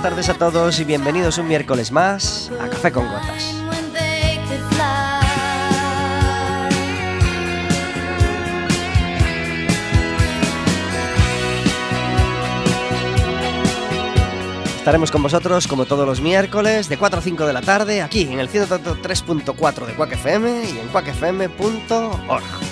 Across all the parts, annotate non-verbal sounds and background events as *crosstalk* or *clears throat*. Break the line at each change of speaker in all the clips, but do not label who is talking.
buenas tardes a todos y bienvenidos un miércoles más a Café con Gotas. Estaremos con vosotros como todos los miércoles de 4 a 5 de la tarde aquí en el 103.4 de Quack FM y en quackfm.org.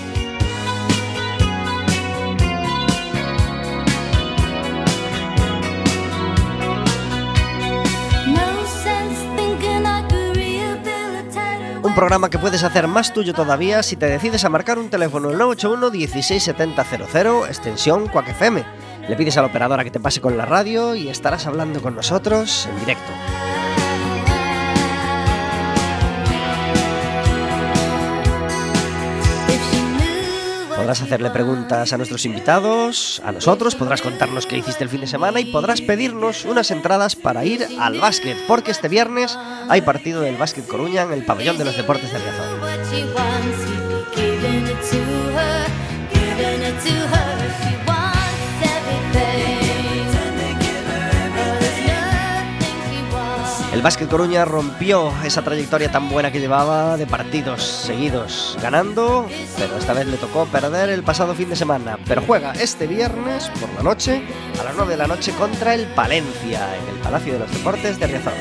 programa que puedes hacer más tuyo todavía si te decides a marcar un teléfono el 981 167000 extensión Quack FM. Le pides a la operadora que te pase con la radio y estarás hablando con nosotros en directo. Podrás hacerle preguntas a nuestros invitados, a nosotros, podrás contarnos qué hiciste el fin de semana y podrás pedirnos unas entradas para ir al básquet, porque este viernes hay partido del Básquet Coruña en el pabellón de los deportes de Riazor. El Básquet Coruña rompió esa trayectoria tan buena que llevaba de partidos seguidos ganando, pero esta vez le tocó perder el pasado fin de semana. Pero juega este viernes por la noche, a las 9 de la noche, contra el Palencia, en el Palacio de los Deportes de Riazor.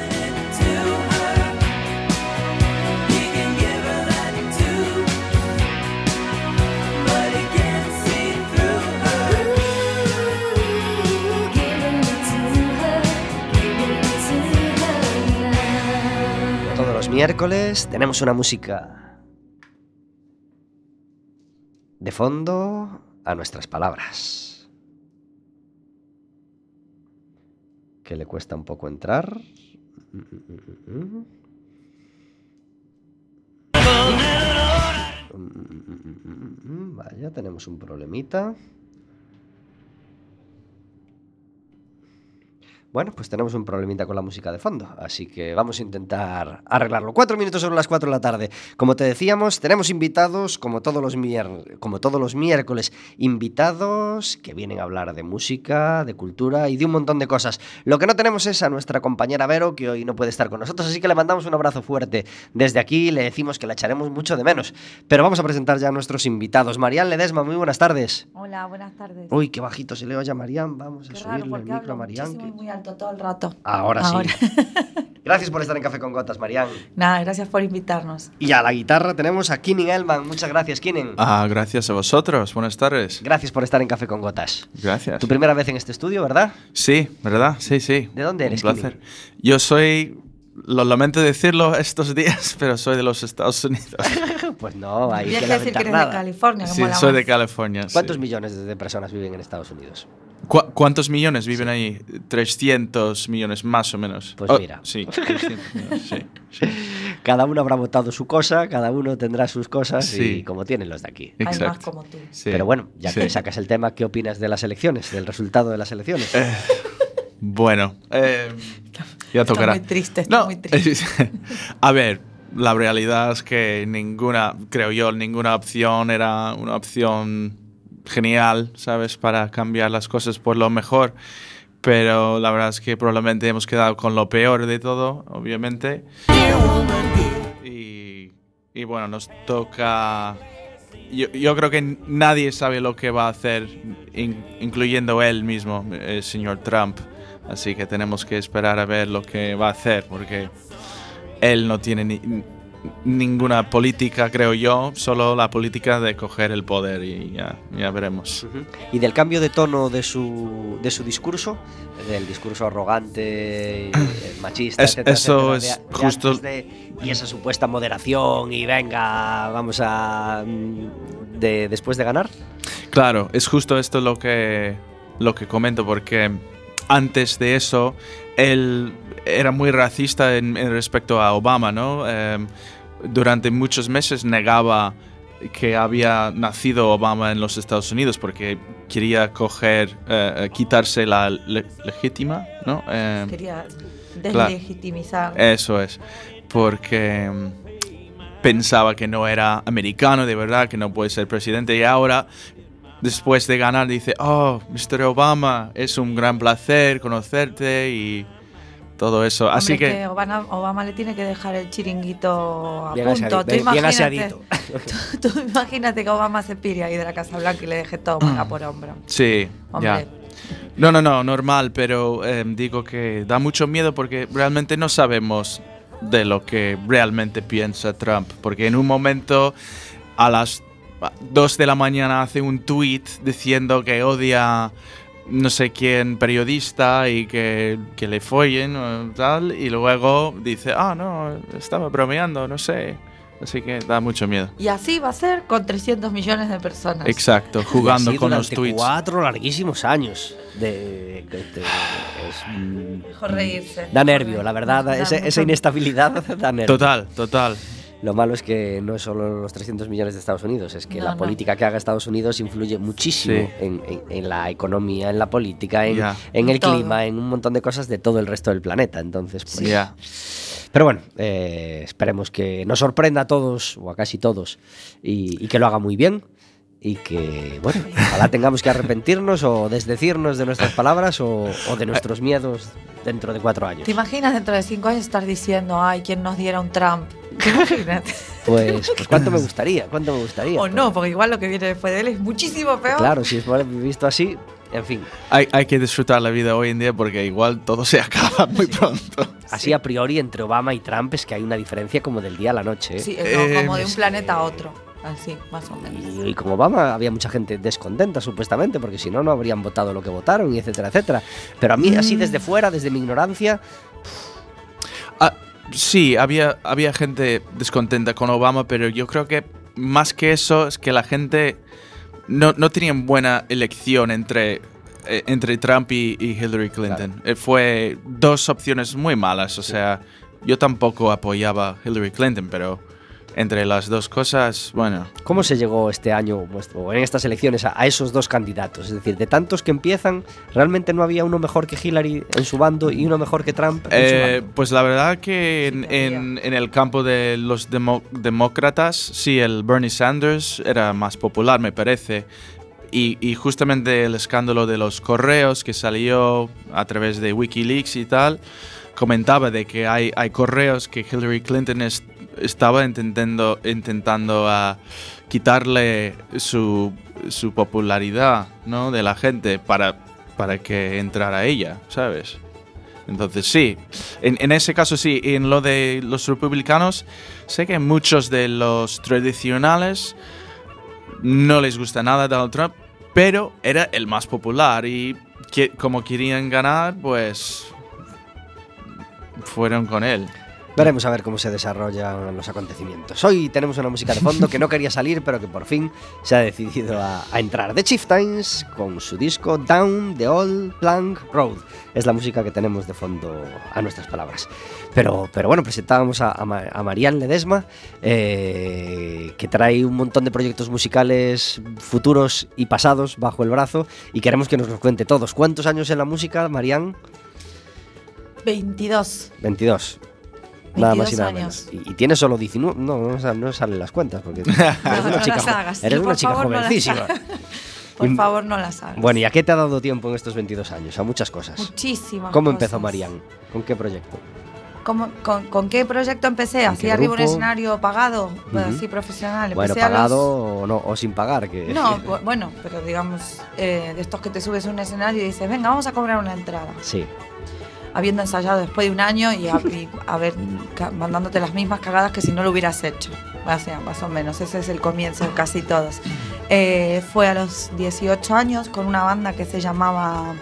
Miércoles tenemos una música de fondo a nuestras palabras. Que le cuesta un poco entrar. Vaya, tenemos un problemita. Bueno, pues tenemos un problemita con la música de fondo, así que vamos a intentar arreglarlo. Cuatro minutos sobre las cuatro de la tarde. Como te decíamos, tenemos invitados, como todos los, mier como todos los miércoles, invitados que vienen a hablar de música, de cultura y de un montón de cosas. Lo que no tenemos es a nuestra compañera Vero, que hoy no puede estar con nosotros, así que le mandamos un abrazo fuerte. Desde aquí le decimos que la echaremos mucho de menos. Pero vamos a presentar ya a nuestros invitados. Marian Ledesma, muy buenas tardes.
Hola, buenas tardes.
Uy, qué bajito se le oye a Marian. Vamos a subirle
raro,
el micro a Marian.
muy alto todo el rato.
Ahora,
Ahora.
sí. *laughs* Gracias por estar en Café con Gotas, Marian.
Nada, gracias por invitarnos.
Y a la guitarra tenemos a Kinin Elman. Muchas gracias, Kinin.
Ah, gracias a vosotros. Buenas tardes.
Gracias por estar en Café con Gotas.
Gracias.
Tu primera vez en este estudio, ¿verdad?
Sí, ¿verdad? Sí, sí.
¿De dónde eres,
Un placer. Yo soy, lo lamento decirlo estos días, *laughs* pero soy de los Estados Unidos. *laughs*
Pues no, hay
Tienes
que
decir que eres de
nada.
California, que
Sí, soy
más.
de California. sí.
¿Cuántos millones de personas viven en Estados Unidos?
¿Cu- ¿Cuántos millones viven ahí? 300 millones más o menos.
Pues
Oh,
mira.
Sí, *laughs* 300 millones, sí, sí.
Cada uno habrá votado su cosa, cada uno tendrá sus cosas y como tienen los de aquí.
Hay más
Exacto.
como tú.
Sí,
Pero bueno, ya
sí.
que sacas el tema, ¿qué opinas de las elecciones, del resultado de las elecciones?
Bueno, eh, ya
Está
tocará.
muy triste, está muy triste. *laughs*
a ver, la realidad es que ninguna, creo yo, ninguna opción era una opción genial, ¿sabes? Para cambiar las cosas por lo mejor. Pero la verdad es que probablemente hemos quedado con lo peor de todo, obviamente. Y, y bueno, nos toca... Yo, yo creo que nadie sabe lo que va a hacer, in- incluyendo él mismo, el señor Trump. Así que tenemos que esperar a ver lo que va a hacer, porque él no tiene ni- ninguna política, creo yo, solo la política de coger el poder y ya, ya veremos.
Y del cambio de tono de su, de su discurso, del discurso arrogante, y, eh, *coughs* machista,
Es-
etcétera,
eso
etcétera,
es
de-
justo-
de- y esa supuesta moderación y venga, vamos a... mm, De, después de ganar.
Claro, es justo esto lo que, lo que comento, porque antes de eso, él era muy racista en, en respecto a Obama, ¿no? Em, durante muchos meses negaba que había nacido Obama en los Estados Unidos porque quería coger, eh, eh, quitarse la le- legítima, ¿no? Em,
Quería
Claro.
deslegitimizar.
eso es, porque mm, pensaba que no era americano de verdad, que no puede ser presidente y ahora, después de ganar, dice, oh, Mr. Obama, es un gran placer conocerte y todo eso. Así
Hombre,
que,
Obama, Obama le tiene que dejar el chiringuito a
Bien
punto. Tú imagínate,
aseadito. *laughs*
tú, tú imagínate que Obama se pire ahí de la Casa Blanca y le deje todo manga por hombro.
sí,
Hombre,
ya. No, no, no, normal, pero em, digo que da mucho miedo porque realmente no sabemos de lo que realmente piensa Trump. Porque en un momento a las 2 de la mañana hace un tweet diciendo que odia no sé quién periodista y que, que le follen o tal, y luego dice, ah, no, estaba bromeando, no sé. Así que da mucho miedo.
Y así va a ser con 300 millones de personas.
Exacto, jugando
Y así
con los tweets.
cuatro larguísimos años. De, que te- es,
Mejor reírse.
Da nervio, la verdad.
Da
esa,
mucho-
esa inestabilidad *laughs* da nervio.
Total, total.
Lo malo es que no es solo los 300 millones de Estados Unidos, es que
No,
la
no.
política que haga Estados Unidos influye muchísimo
Sí.
en, en- en la economía, en la política, en, el
Todo.
clima, en un montón de cosas de todo el resto del planeta. Entonces, pues. Pero bueno, eh, esperemos que nos sorprenda a todos, o a casi todos, y, y que lo haga muy bien. Y que, bueno, ojalá tengamos que arrepentirnos o desdecirnos de nuestras palabras o, o de nuestros miedos dentro de cuatro años.
¿Te imaginas dentro de cinco años estar diciendo, ay, ¿quién nos diera un Trump? *laughs*
Pues, *laughs* pues cuánto me gustaría, cuánto me gustaría.
o no, porque igual lo que viene después de él es muchísimo peor.
Claro, si es visto así, en fin,
Hay, hay que disfrutar la vida hoy en día porque igual todo se *laughs* acaba muy pronto.
así a priori entre Obama y Trump es que hay una diferencia como del día a la noche. ¿eh?
Sí, es como-
Eh,
como de un
sí.
planeta a otro. Así, más o menos.
Y, y con Obama había mucha gente descontenta, supuestamente, porque si no, no habrían votado lo que votaron, y etcétera, etcétera. Pero a mí, así desde fuera, desde mi ignorancia,
Ah, sí, había, había gente descontenta con Obama, pero yo creo que más que eso es que la gente no, no tenían buena elección entre, eh, entre Trump y, y Hillary Clinton. Eh, fue dos opciones muy malas, o sea, yo tampoco apoyaba a Hillary Clinton, pero entre las dos cosas, bueno,
¿cómo se llegó este año, o en estas elecciones, a, esos dos candidatos? Es decir, de tantos que empiezan, ¿realmente no había uno mejor que Hillary en su bando y uno mejor que Trump en su
Eh,
bando?
pues la verdad que en,
Sí, había.
en- en el campo de los demo- demócratas, sí, el Bernie Sanders era más popular, me parece. Y, y justamente el escándalo de los correos que salió a través de Wikileaks y tal, comentaba de que hay, hay correos que Hillary Clinton es- estaba intentando, intentando ah, quitarle su, su popularidad ¿no? de la gente para, para que entrara ella, ¿sabes? Entonces sí, en, en ese caso sí, y en lo de los republicanos, sé que muchos de los tradicionales no les gusta nada Donald Trump, pero era el más popular y que, como querían ganar, pues fueron con él.
Veremos a ver cómo se desarrollan los acontecimientos. Hoy tenemos una música de fondo que no quería salir, pero que por fin se ha decidido a, a entrar. The Chieftains con su disco Down the Old Plank Road. Es la música que tenemos de fondo a nuestras palabras. Pero, pero bueno, presentábamos a, a, Ledesma, eh, que trae un montón de proyectos musicales futuros y pasados bajo el brazo, y queremos que nos los cuente todos. ¿Cuántos años en la música, Marianne?
22.
22. Nada más y
22
nada menos. Y, y tienes solo 19. No, no, sal- no salen las cuentas. Porque *laughs* eres
no
una chica,
hagas.
eres una chica
favor, no
jovencísima. *laughs*
Por
Y-
favor, no las hagas.
Bueno, ¿y a qué te ha dado tiempo en estos 22 años? A muchas cosas.
Muchísimas
¿Cómo
cosas.
empezó Marianne? ¿Con qué proyecto?
¿Cómo- con, con qué proyecto empecé?
¿En
¿Así arriba un escenario pagado?
Ujú.
Así profesional.
Bueno,
los-
pagado o, no, o sin pagar. Que...
No, *laughs* bu- bueno, pero digamos, eh, de estos que te subes a un escenario y dices, venga, vamos a cobrar una entrada.
Sí.
Habiendo ensayado después de un año y a, y a ver, mandándote las mismas cagadas que si no lo hubieras hecho. O sea, más o menos, ese es el comienzo de casi todos. Eh, fue a los 18 años con una banda que se llamaba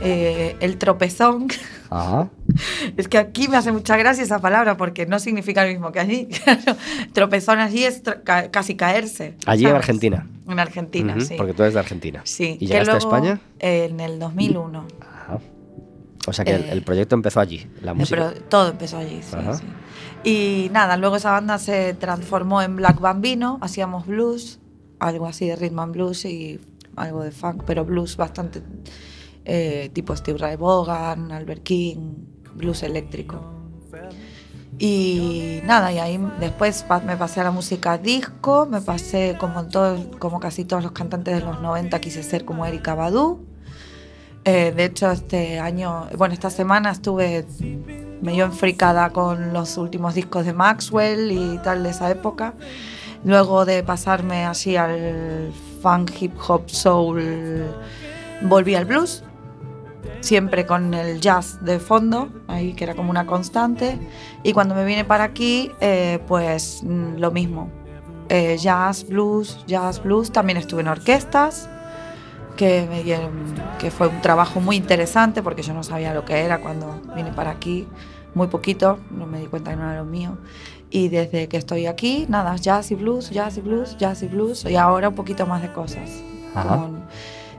eh, El Tropezón.
Ajá. *laughs*
Es que aquí me hace mucha gracia esa palabra porque no significa lo mismo que allí. *laughs* Tropezón allí es ca- casi caerse.
Allí en
¿sabes?
Argentina.
En Argentina,
Ujú,
sí.
Porque tú eres de Argentina.
Sí.
¿Y
que
llegaste a
luego,
España?
eh, en el 2001.
O sea que el,
Eh,
el proyecto empezó allí. La música.
Pero todo empezó allí, sí, sí. Y nada, luego esa banda se transformó en Black Bambino, hacíamos blues, algo así de rhythm and blues y algo de funk, pero blues bastante eh, tipo Steve Ray Vaughan, Albert King, blues eléctrico. Y nada, y ahí después me pasé a la música disco, me pasé como, en todo, como casi todos los cantantes de los 90, quise ser como Erika Badu. Eh, de hecho, este año, bueno, esta semana estuve medio enfricada con los últimos discos de Maxwell y tal de esa época. Luego de pasarme así al funk, hip hop, soul, volví al blues, siempre con el jazz de fondo, ahí que era como una constante. Y cuando me vine para aquí, eh, pues mm, lo mismo. Eh, jazz, blues, jazz, blues. También estuve en orquestas, que, me dieron- que fue un trabajo muy interesante porque yo no sabía lo que era cuando vine para aquí. Muy poquito, no me di cuenta que no era lo mío. Y desde que estoy aquí, nada, jazz y blues, jazz y blues, jazz y blues. Y ahora un poquito más de cosas.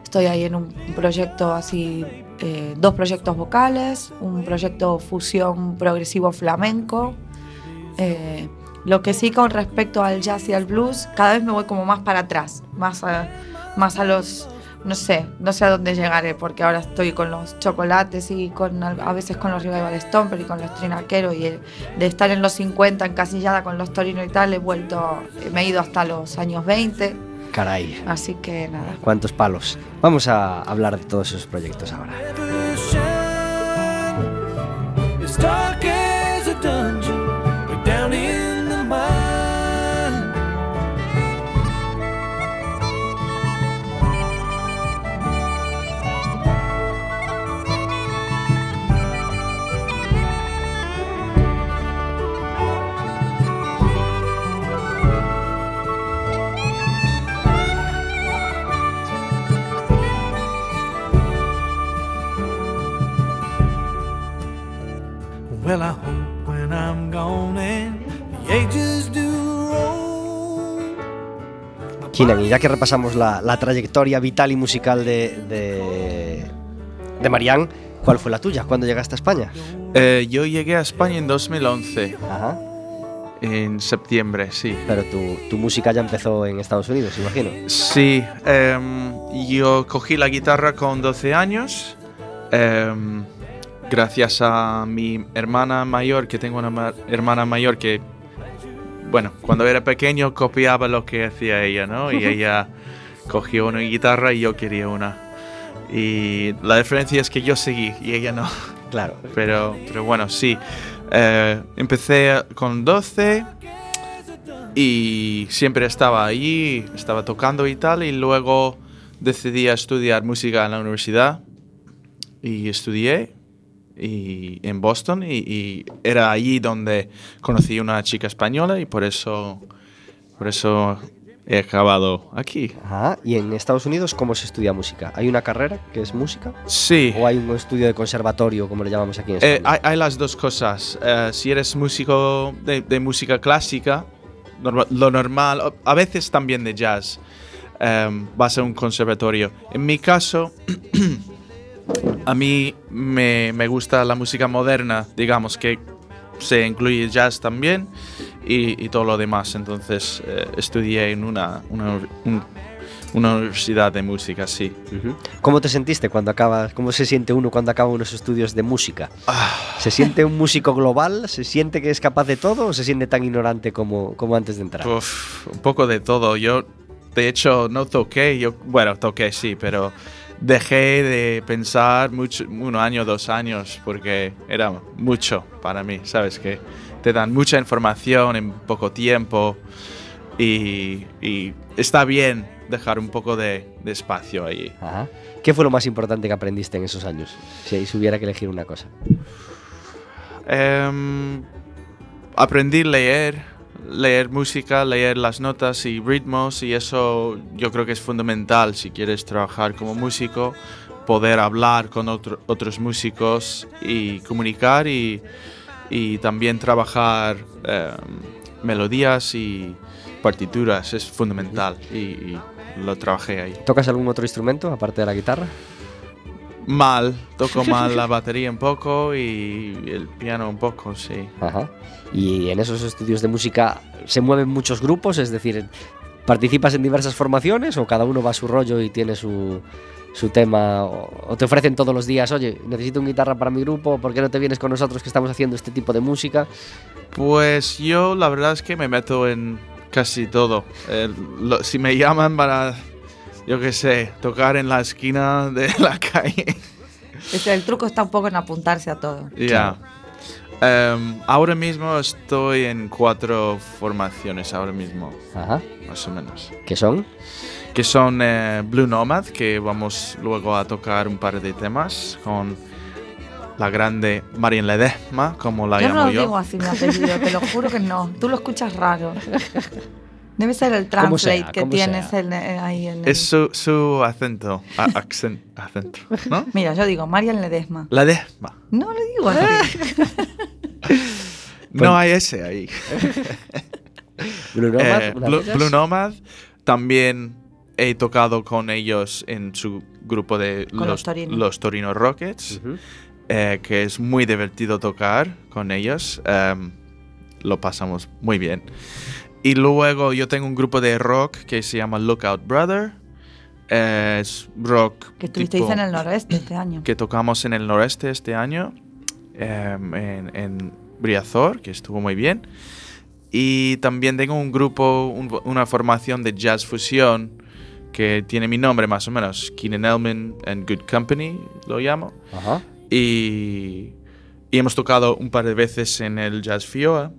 Estoy ahí en un proyecto así, eh, dos proyectos vocales, un proyecto fusión progresivo flamenco. Eh, lo que sí con respecto al jazz y al blues, cada vez me voy como más para atrás, más a, más a los, no sé, no sé a dónde llegaré, porque ahora estoy con los chocolates y con a veces con los Revival Stomper y con los Trinaqueros y el- de estar en los 50 encasillada con los Torino y tal, he vuelto, me he ido hasta los años 20,
Caray,
así que nada.
cuántos palos. Vamos a hablar de todos esos proyectos ahora.
Well, I hope when I'm gone and the ages do roll.
Y ya que repasamos la, la trayectoria vital y musical de, de, de Marianne, ¿cuál fue la tuya? ¿Cuándo llegaste a España?
Eh, yo llegué a España en 2011,
Ajá.
en septiembre, sí.
Pero tu, tu música ya empezó en Estados Unidos, imagino.
Sí, em, yo cogí la guitarra con 12 años, em, gracias a mi hermana mayor, que tengo una ma- hermana mayor que, bueno, cuando era pequeño copiaba lo que hacía ella, ¿no? Y *laughs* ella cogió una guitarra y yo quería una. Y la diferencia es que yo seguí y ella no.
Claro.
Pero, pero bueno, sí. Eh, empecé con 12 y siempre estaba allí, estaba tocando y tal, y luego decidí a estudiar música en la universidad y estudié y, en Boston y, y era allí donde conocí una chica española y por eso, por eso he acabado aquí.
Ajá. ¿Y en Estados Unidos cómo se estudia música? ¿Hay una carrera que es música?
Sí.
¿O hay un estudio de conservatorio, como le llamamos aquí en
Eh,
España?
hay, hay las dos cosas. Eh, si eres músico de, de música clásica, norma- lo normal, a veces también de jazz, em, vas a un conservatorio. En mi caso, *clears throat* a mí me, me gusta la música moderna, digamos que se incluye jazz también y, y todo lo demás. Entonces eh, estudié en una, una, un- una universidad de música, sí.
¿Cómo te sentiste cuando acabas? ¿Cómo se siente uno cuando acaba unos estudios de música? ¿Se siente un músico global? ¿Se siente que es capaz de todo o se siente tan ignorante como, como antes de entrar?
Uf, un poco de todo. Yo, de hecho, no toqué. Yo, bueno, toqué sí, pero dejé de pensar mucho, un año, dos años, porque era mucho para mí. Sabes que te dan mucha información en poco tiempo y, y está bien dejar un poco de, de espacio allí.
Ajá. ¿Qué fue lo más importante que aprendiste en esos años? Si, si hubiera que elegir una cosa.
Em, aprendí a leer, leer música, leer las notas y ritmos y eso yo creo que es fundamental si quieres trabajar como músico, poder hablar con otro- otros músicos y comunicar y, y también trabajar em, melodías y partituras es fundamental y lo trabajé ahí.
¿Tocas algún otro instrumento aparte de la guitarra?
Mal, toco mal la batería un poco y el piano un poco, sí.
Ajá. Y en esos estudios de música se mueven muchos grupos, es decir, ¿participas en diversas formaciones o cada uno va a su rollo y tiene su, su tema? O, te ofrecen todos los días, oye, necesito una guitarra para mi grupo, ¿por qué no te vienes con nosotros que estamos haciendo este tipo de música?
Pues yo la verdad es que me meto en casi todo. Eh, lo- si me llaman para, yo qué sé, tocar en la esquina de *laughs* la calle,
Es- el truco está un poco en apuntarse a todo.
Ya. Em, ahora mismo estoy en cuatro formaciones, ahora mismo,
Ajá.
más o menos.
¿Qué son?
Que son eh, Blue Nomad, que vamos luego a tocar un par de temas con la grande Marian Ledesma, como la
yo no
llamo
lo
yo.
digo así mi apellido, te lo juro que no. *laughs* Tú lo escuchas raro. *laughs* Debe ser el
sea,
translate que tienes en- eh, ahí en el-
Es su, su acento, a- accent- acento, ¿no? *laughs*
Mira, yo digo Marian Ledesma.
Ledesma.
No lo digo así. *laughs*
No hay ese ahí. *laughs*
Blue Nomad,
Eh, Blue. Blue Nomad. También he tocado con ellos en su grupo de
Con los Torino.
los Torino Rockets, eh, que es muy divertido tocar con ellos. em, lo pasamos muy bien. Y luego yo tengo un grupo de rock que se llama Lookout Brother. Eh, es rock
Que estuvisteis
tipo-
en el noroeste este año.
que tocamos en el noreste este año, em, en, en Briazor, que estuvo muy bien. Y también tengo un grupo, un- una formación de jazz fusión que tiene mi nombre más o menos, Keenan Elman and Good Company, lo llamo.
Ajá.
Y, y hemos tocado un par de veces en el Jazz Fioa.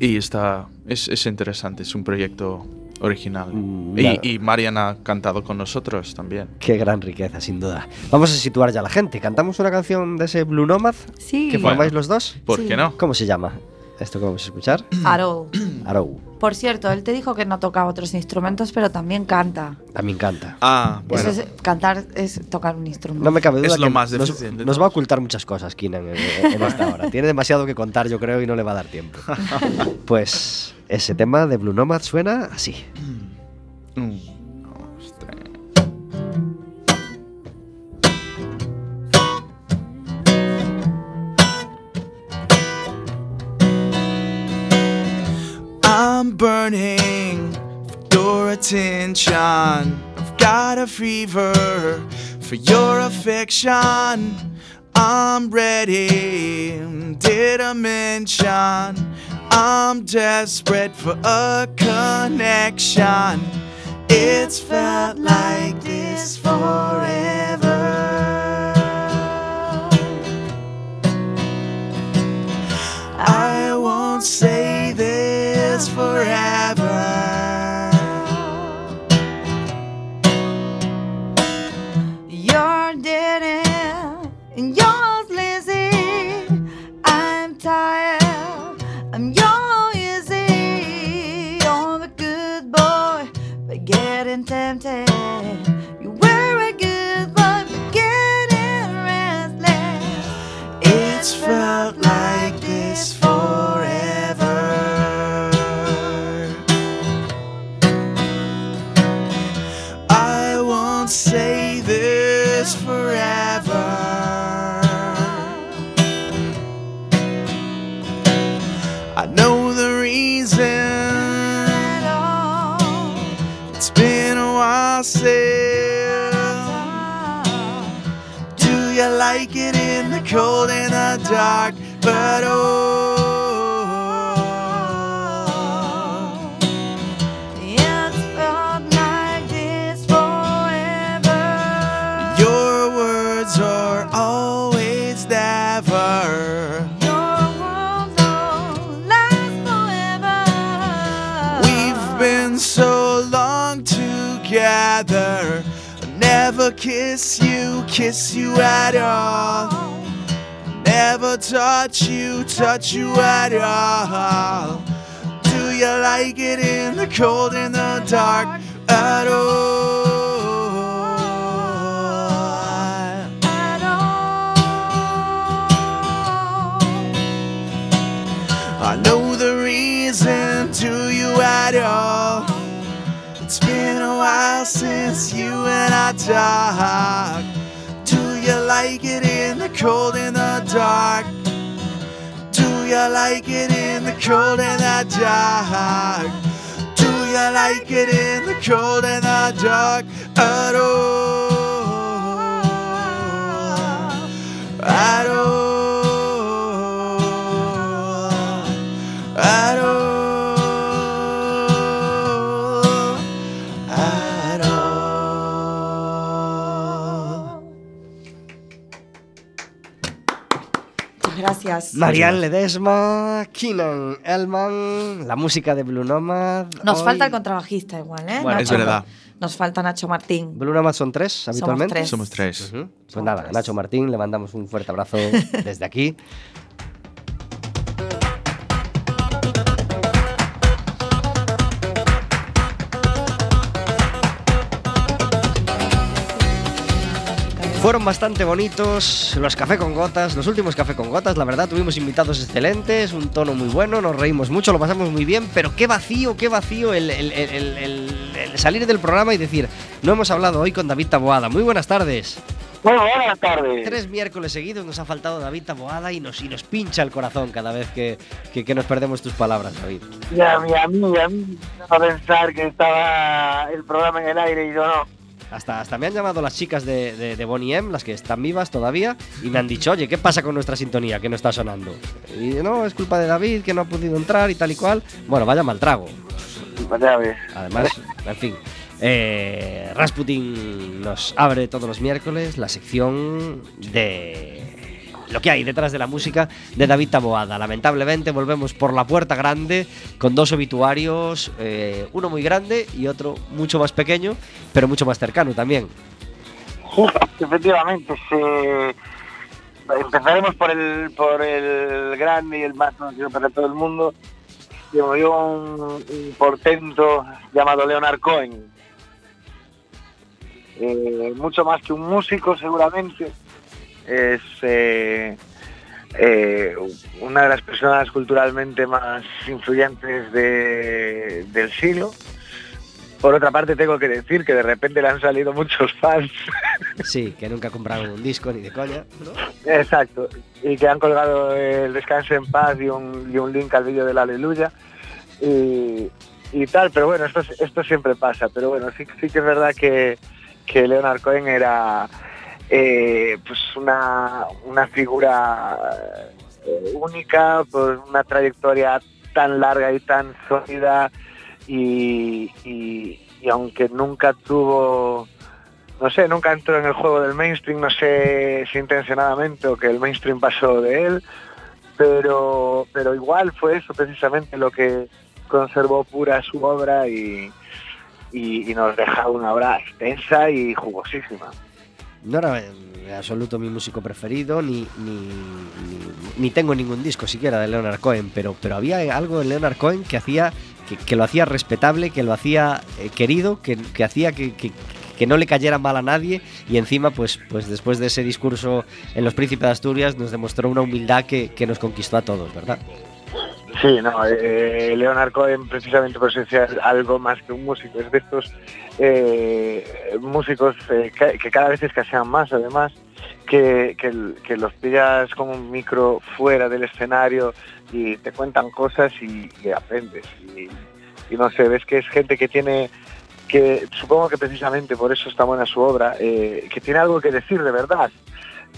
Y está, es, es interesante, es un proyecto original.
Mm,
y, y Marian ha cantado con nosotros también.
Qué gran riqueza, sin duda. Vamos a situar ya a la gente. ¿Cantamos una canción de ese Blue Nomad
Sí.
que
Bueno.
formáis los dos?
¿Por
Sí.
qué no?
¿Cómo se llama? Esto que vamos a escuchar.
Arou.
Arou.
Por cierto, él te dijo que no tocaba otros instrumentos, pero también canta.
A mí me encanta.
Ah, bueno.
Eso es, cantar es tocar un instrumento.
No me cabe duda
Es lo
que
más
nos,
difícil
va a ocultar muchas cosas, Keenan, en, en esta hora. Tiene demasiado que contar, yo creo, y no le va a dar tiempo. *laughs* Pues ese tema de Blue Nomad suena así.
I'm burning for your attention. I've got a fever for your affection. I'm ready, did I mention? I'm desperate for a connection. It's felt like this forever. I won't say forever.
Touch you at all.
Do you like it in the cold in the dark at all?
At all.
I know the reason to you at all. It's been a while since you and I talked. Do you like it in the cold in the dark? You like it in the cold and the dark? Do you like it in the cold and the dark at all? At all?
Gracias.
Marianne Ledesma, Keenan Elman, la música de Blue Nomad.
Nos
Hoy-
falta el contrabajista igual, ¿eh?
Bueno,
es verdad.
Nos falta Nacho Martín.
Blue Nomad son tres habitualmente.
tres.
Somos tres.
Ujú. Pues
Somos
nada,
tres.
Nacho Martín, le mandamos un fuerte abrazo *laughs* desde aquí. Fueron bastante bonitos los café con gotas, los últimos café con gotas, la verdad tuvimos invitados excelentes, un tono muy bueno, nos reímos mucho, lo pasamos muy bien, pero qué vacío, qué vacío el, el- el- el- el- el salir del programa y decir, no hemos hablado hoy con David Taboada. Muy buenas tardes.
Muy buenas tardes.
Tres miércoles seguidos nos ha faltado David Taboada y nos, y nos pincha el corazón cada vez que, que- que nos perdemos tus palabras, David.
Y a mí, a mí, a mí, a pensar que estaba el programa en el aire y yo no.
Hasta, hasta me han llamado las chicas de, de, de Bonnie M, las que están vivas todavía, y me han dicho, oye, ¿qué pasa con nuestra sintonía que no está sonando? Y no, es culpa de David, que no ha podido entrar y tal y cual. Bueno, vaya mal trago.
Pues.
Además, en fin. Eh, Rasputin nos abre todos los miércoles la sección de lo que hay detrás de la música de David Taboada. Lamentablemente volvemos por la puerta grande con dos obituarios, eh, uno muy grande y otro mucho más pequeño, pero mucho más cercano también.
Sí, efectivamente, empezaremos por el, por el grande y el más conocido para todo el mundo. Se murió un, un portento llamado Leonard Cohen. Eh, mucho más que un músico, seguramente. Es eh, eh, una de las personas culturalmente más influyentes de- del siglo. Por otra parte, tengo que decir que de repente le han salido muchos fans *laughs*
Sí, que nunca compraron un disco ni de coña. ¿no?
Exacto, y que han colgado el descanso en paz y un, y un link al vídeo del Aleluya y, y tal, pero bueno, esto, esto siempre pasa, pero bueno, sí, sí que es verdad que, que Leonard Cohen era eh, pues una, una figura eh, única, por una trayectoria tan larga y tan sólida y, aunque nunca tuvo no sé, nunca entró en el juego del mainstream, no sé si intencionadamente o que el mainstream pasó de él, pero, pero igual fue eso precisamente lo que conservó pura su obra y, y, y nos deja una obra extensa y jugosísima.
No era en absoluto mi músico preferido, ni, ni, tengo ningún disco siquiera de Leonard Cohen, pero, pero había algo en Leonard Cohen que hacía que, lo hacía respetable, que lo hacía eh, querido, que, que hacía que, que- que no le cayera mal a nadie y encima, pues, pues después de ese discurso en Los Príncipes de Asturias nos demostró una humildad que, que nos conquistó a todos, ¿verdad?
Sí, no, eh, Leonard Cohen precisamente por decía algo más que un músico, es de estos eh, músicos eh, que, cada vez escasean más además, que, que, los pillas con un micro fuera del escenario y te cuentan cosas y, y aprendes. Y, y no sé, ves que es gente que tiene, que supongo que precisamente por eso está buena su obra, eh, que tiene algo que decir de verdad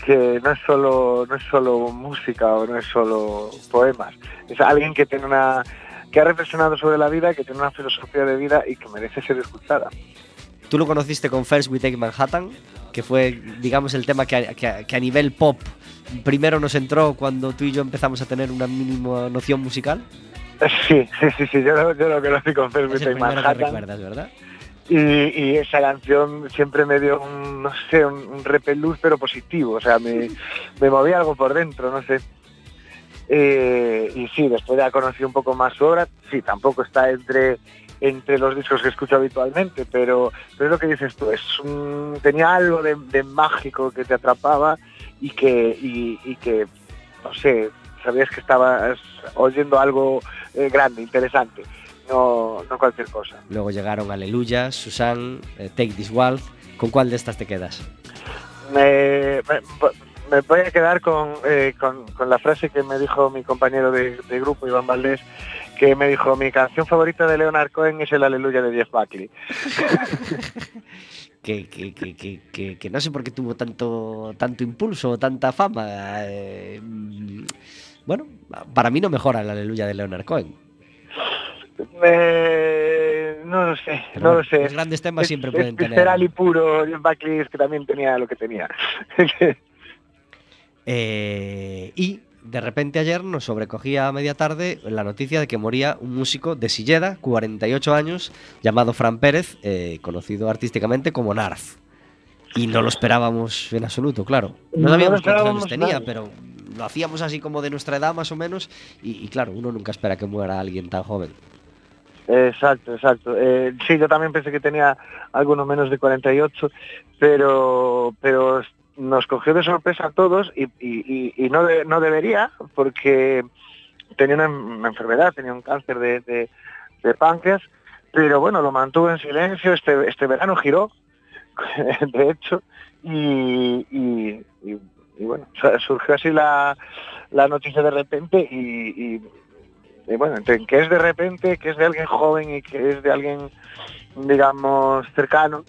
que no es solo no es solo música o no es solo poemas es alguien que tiene una que ha reflexionado sobre la vida que tiene una filosofía de vida y que merece ser escuchada
Tú lo conociste con First We Take Manhattan, que fue, digamos, el tema que a, que a- que a nivel pop primero nos entró cuando tú y yo empezamos a tener una mínima noción musical. *laughs*
sí sí sí sí yo, lo- yo lo conocí con First We Take
que
Manhattan
recuerdas, ¿verdad?
Y, y esa canción siempre me dio un no sé un, repelús pero positivo. O sea me, *laughs* me movía algo por dentro no sé. Eh, y sí, después ya conocí un poco más su obra. Sí, tampoco está entre, entre los discos que escucho habitualmente, pero, pero es lo que dices tú, es un- tenía algo de, de mágico que te atrapaba y que, y, y que, no sé, sabías que estabas oyendo algo eh, grande, interesante, no, no cualquier cosa.
Luego llegaron Aleluya, Susan, eh, Take This Waltz. ¿Con cuál de estas te quedas?
Me, me, me voy a quedar con, eh, con, con la frase que me dijo mi compañero de, de grupo, Iván Valdés, que me dijo, mi canción favorita de Leonard Cohen es el Aleluya de Jeff Buckley. *laughs*
Que, que, que, que, que- que no sé por qué tuvo tanto, tanto impulso, tanta fama. eh, mm, bueno, para mí no mejora el Aleluya de Leonard Cohen.
Eh, no lo sé,
Pero
no lo sé.
Los grandes temas
Es-
siempre
es
pueden tener.
visceral y puro, Jeff Buckley es que también tenía lo que tenía. *laughs*
Eh, y de repente ayer nos sobrecogía a media tarde la noticia de que moría un músico de Silleda, 48 años, llamado Fran Pérez, eh, conocido artísticamente como Narf. Y no lo esperábamos en absoluto, claro. No, sabíamos cuántos años tenía, pero lo hacíamos así como de nuestra edad más o menos. Y, y claro, uno nunca espera que muera alguien tan joven.
Exacto, exacto. Eh, sí, yo también pensé que tenía alguno menos de 48, pero pero nos cogió de sorpresa a todos y, no, no debería, porque tenía una, enfermedad, tenía un cáncer de, de- páncreas, pero bueno, lo mantuvo en silencio, este, este verano giró, *laughs* de hecho, y, y- bueno, su- surgió así la, la noticia de repente y, y- bueno, que es de repente, que es de alguien joven y que es de alguien, digamos, cercano,